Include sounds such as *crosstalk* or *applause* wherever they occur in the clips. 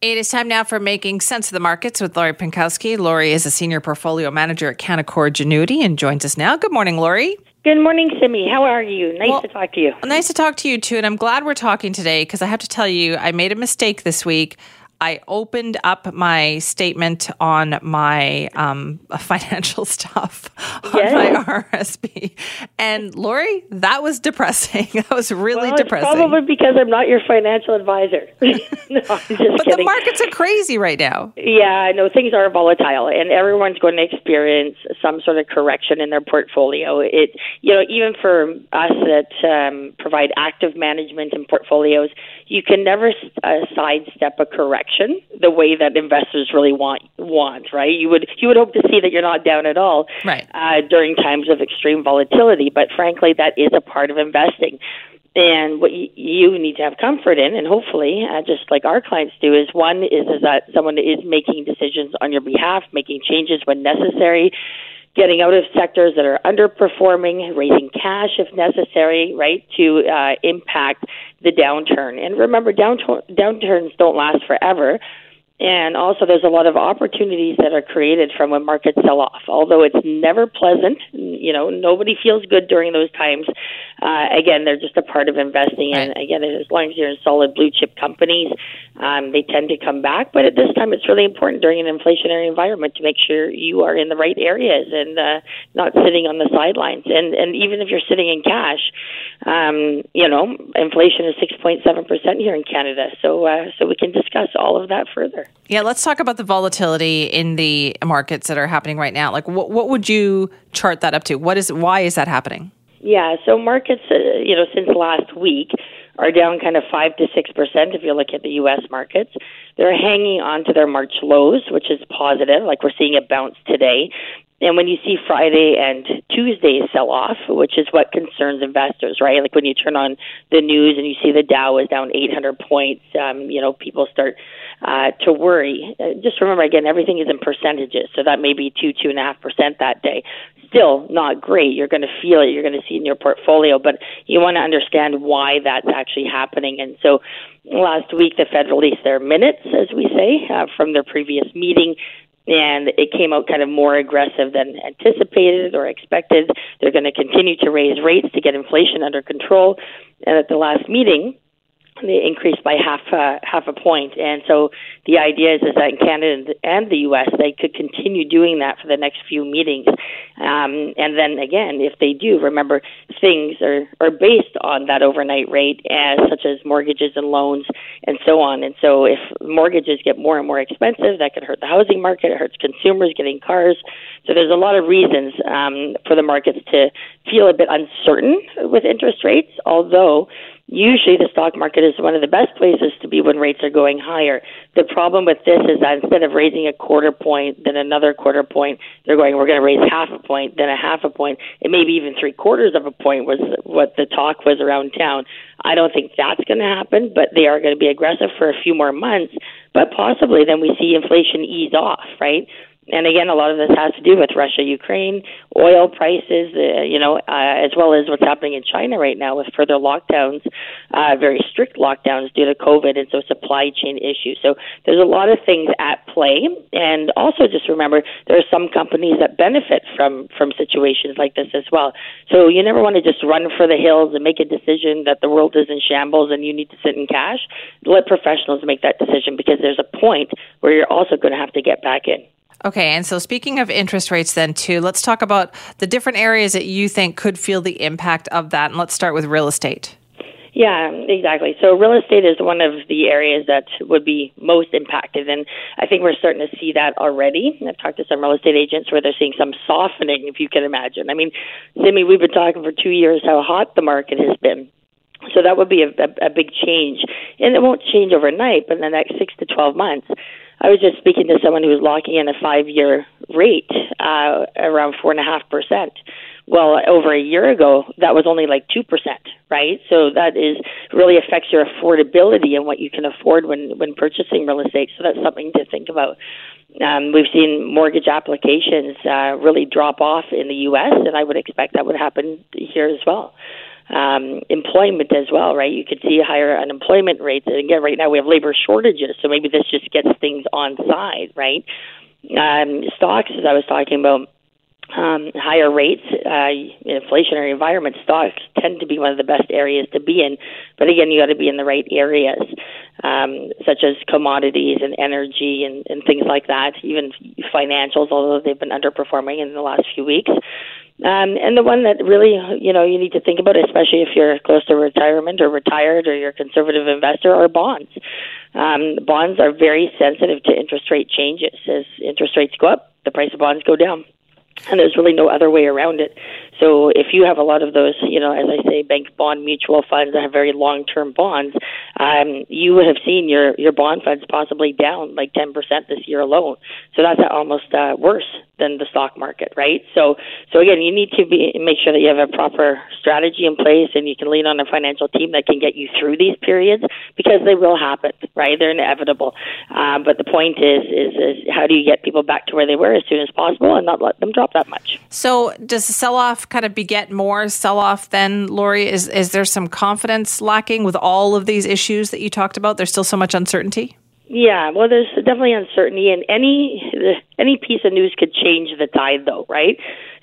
It is time now for Making Sense of the Markets with Lori Pinkowski. Lori is a senior portfolio manager at Canaccord Genuity and joins us now. Good morning, Lori. Good morning, Simi. How are you? Nice well, to talk to you. Nice to talk to you too. And I'm glad we're talking today because I have to tell you, I made a mistake this week. I opened up my statement on my um, *laughs* financial stuff on yes. my RSP, and Lori, that was depressing. *laughs* that was really well, depressing. probably because I'm not your financial advisor. *laughs* no, but kidding. the markets are crazy right now. Yeah, I know things are volatile, and everyone's going to experience some sort of correction in their portfolio. It, you know, even for us that um, provide active management and portfolios, you can never uh, sidestep a correction the way that investors really want want right. You would you would hope to see that you're not down at all right. uh, during times of extreme volatility, but frankly, that is a part of investing. And what you, you need to have comfort in, and hopefully, uh, just like our clients do, is one is is that someone is making decisions on your behalf, making changes when necessary, getting out of sectors that are underperforming, raising cash if necessary, right, to uh, impact the downturn. And remember, downturns don't last forever. And also, there's a lot of opportunities that are created from when markets sell off. Although it's never pleasant, you know, nobody feels good during those times. Uh, again, they're just a part of investing. And again, as long as you're in solid blue chip companies, um, they tend to come back. But at this time, it's really important during an inflationary environment to make sure you are in the right areas and uh, not sitting on the sidelines. And and even if you're sitting in cash, um, you know, inflation is 6.7 percent here in Canada. So uh, so we can discuss all of that further. Yeah, let's talk about the volatility in the markets that are happening right now. Like, what what would you chart that up to? What is why is that happening? Yeah, so markets, uh, you know, since last week are down kind of five to six percent. If you look at the U.S. markets, they're hanging on to their March lows, which is positive. Like we're seeing a bounce today. And when you see Friday and Tuesday sell off, which is what concerns investors, right? Like when you turn on the news and you see the Dow is down 800 points, um, you know, people start uh, to worry. Uh, just remember again, everything is in percentages, so that may be two, two and a half percent that day. Still not great. You're going to feel it. You're going to see it in your portfolio, but you want to understand why that's actually happening. And so, last week the Fed released their minutes, as we say, uh, from their previous meeting and it came out kind of more aggressive than anticipated or expected. They're going to continue to raise rates to get inflation under control. And at the last meeting, they increased by half uh, half a point. And so the idea is, is that in Canada and the U.S. they could continue doing that for the next few meetings. Um, and then again, if they do, remember things are are based on that overnight rate, as such as mortgages and loans and so on. And so if mortgages get more and more expensive, that could hurt the housing market. It hurts consumers getting cars. So there's a lot of reasons um, for the markets to feel a bit uncertain with interest rates, although usually the stock market is one of the best places to be when rates are going higher. The problem with this is that instead of raising a quarter point, then another quarter point, they're going, we're going to raise half a point, then a half a point, and maybe even three quarters of a point was what the talk was around town. I don't think that's going to happen, but they are going to be aggressive for a few more months. But possibly then we see inflation ease off, right? And again, a lot of this has to do with Russia, Ukraine, oil prices, uh, you know, uh, as well as what's happening in China right now with further lockdowns, uh, very strict lockdowns due to COVID, and so supply chain issues. So there's a lot of things at play, and also just remember there are some companies that benefit from from situations like this as well. So you never want to just run for the hills and make a decision that the world is in shambles and you need to sit in cash. Let professionals make that decision because there's a point where you're also going to have to get back in. Okay, and so speaking of interest rates, then too, let's talk about the different areas that you think could feel the impact of that. And let's start with real estate. Yeah, exactly. So real estate is one of the areas that would be most impacted, and I think we're starting to see that already. I've talked to some real estate agents where they're seeing some softening, if you can imagine. I mean, Simi, we've been talking for two years how hot the market has been. So that would be a, a, a big change, and it won't change overnight, but in the next six to twelve months I was just speaking to someone who was locking in a five year rate uh, around four and a half percent. Well, over a year ago, that was only like two percent, right? So that is really affects your affordability and what you can afford when when purchasing real estate. So that's something to think about. Um, we've seen mortgage applications uh, really drop off in the U.S., and I would expect that would happen here as well. Um, employment as well, right? You could see higher unemployment rates. And again, right now we have labor shortages, so maybe this just gets things on side, right? Um, stocks, as I was talking about, um, higher rates, uh, inflationary environment, stocks tend to be one of the best areas to be in. But again, you got to be in the right areas, um, such as commodities and energy and, and things like that. Even financials, although they've been underperforming in the last few weeks. Um, and the one that really, you know, you need to think about, especially if you're close to retirement or retired or you're a conservative investor, are bonds. Um, bonds are very sensitive to interest rate changes. As interest rates go up, the price of bonds go down and there's really no other way around it. So if you have a lot of those, you know, as I say, bank bond mutual funds that have very long-term bonds, um, you would have seen your your bond funds possibly down like 10% this year alone. So that's almost uh, worse than the stock market, right? So so again, you need to be make sure that you have a proper strategy in place and you can lean on a financial team that can get you through these periods because they will happen, right? They're inevitable. Um, but the point is, is is how do you get people back to where they were as soon as possible and not let them drop that much? So does the sell-off kind of beget more sell off then, Lori? Is, is there some confidence lacking with all of these issues that you talked about? There's still so much uncertainty? Yeah, well, there's definitely uncertainty, and any any piece of news could change the tide, though, right?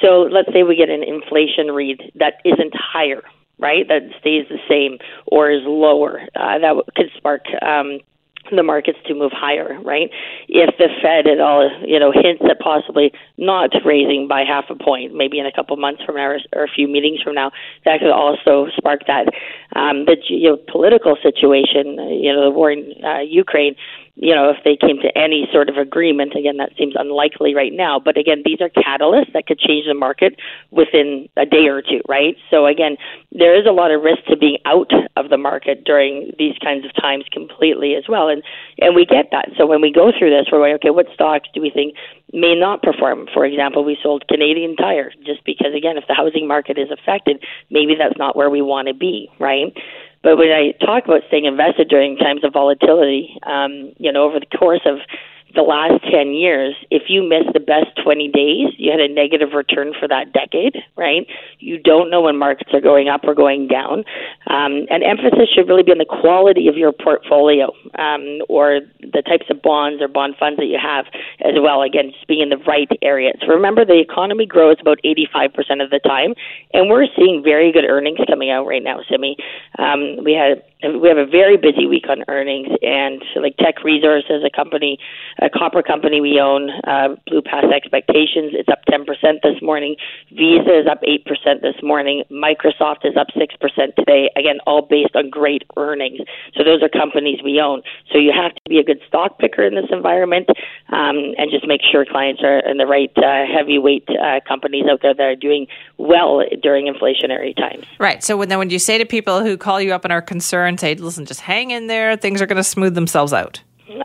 So let's say we get an inflation read that isn't higher, right? That stays the same or is lower. Uh, that could spark um, the markets to move higher, right? If the Fed at all, you know, hints at possibly not raising by half a point, maybe in a couple months from now or, a few meetings from now, that could also spark that. Um, the geopolitical situation, you know, the war in uh, Ukraine, you know, if they came to any sort of agreement, again, that seems unlikely right now. But again, these are catalysts that could change the market within a day or two, right? So again, there is a lot of risk to being out of the market during these kinds of times completely as well. And and we get that. So when we go through this, we're like, okay, what stocks do we think may not perform? For example, we sold Canadian Tire just because, again, if the housing market is affected, maybe that's not where we want to be, right? But when I talk about staying invested during times of volatility, um, you know, over the course of the last 10 years, if you miss the best 20 days, you had a negative return for that decade, right? You don't know when markets are going up or going down. Um, and emphasis should really be on the quality of your portfolio um, or the types of bonds or bond funds that you have as well. Again, just being in the right areas. Remember, the economy grows about 85% of the time, and we're seeing very good earnings coming out right now, Simi. Um, we had we have a very busy week on earnings, and like Teck Resources, a company a copper company we own uh, blew past expectations. It's up 10% this morning. Visa is up 8% this morning. Microsoft is up 6% today. Again, all based on great earnings. So those are companies we own. So you have to be a good stock picker in this environment um, and just make sure clients are in the right uh, heavyweight uh, companies out there that are doing well during inflationary times. Right. So when, then when you say to people who call you up and are concerned, say, listen, just hang in there, things are going to smooth themselves out.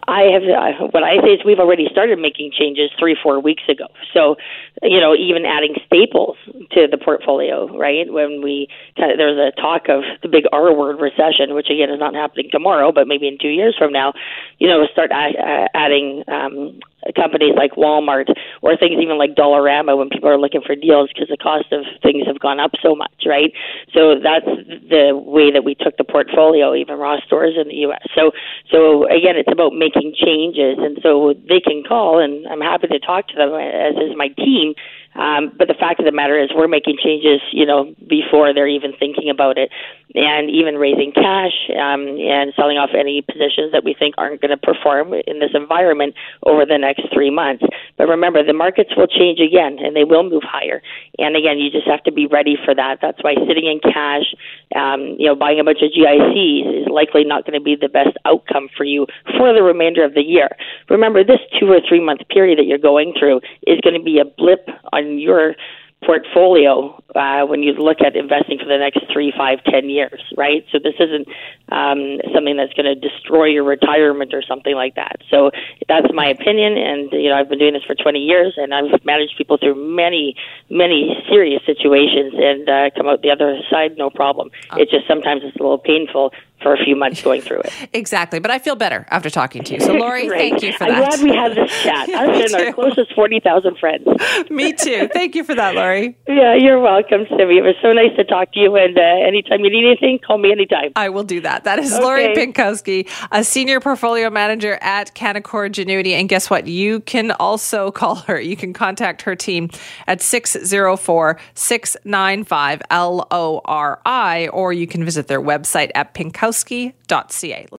I have uh, what I say is we've already started making changes three four weeks ago. So, you know, even adding staples to the portfolio, right? When we there's a talk of the big R word recession, which again is not happening tomorrow, but maybe in two years from now, you know, start adding um, companies like Walmart or things even like Dollarama when people are looking for deals because the cost of things have gone up so much, right? So that's the way that we took the portfolio, even Ross stores in the U.S. So, so again, it's about making changes, and so they can call, and I'm happy to talk to them as is my team um, but the fact of the matter is, we're making changes, you know, before they're even thinking about it, and even raising cash um, and selling off any positions that we think aren't going to perform in this environment over the next three months. But remember, the markets will change again, and they will move higher. And again, you just have to be ready for that. That's why sitting in cash, um, you know, buying a bunch of GICs is likely not going to be the best outcome for you for the remainder of the year. Remember, this two or three month period that you're going through is going to be a blip on on your portfolio uh, when you look at investing for the next three, five, ten years, right? So this isn't um, something that's going to destroy your retirement or something like that. So that's my opinion, and you know I've been doing this for 20 years, and I've managed people through many, many serious situations and uh, come out the other side no problem. Uh. It's just sometimes it's a little painful for a few months going through it. *laughs* exactly. But I feel better after talking to you. So, Lori, *laughs* thank you for that. I'm glad we had this chat. *laughs* Us and our closest 40,000 friends. Me too. Thank you for that, Lori. Yeah, you're welcome. Welcome, Simi. It was so nice to talk to you. And uh, anytime you need anything, call me anytime. I will do that. That is okay. Lori Pinkowski, a senior portfolio manager at Canaccord Genuity. And guess what? You can also *laughs* call her. You can contact her team at 604 695 LORI, or you can visit their website at pinkowski.ca.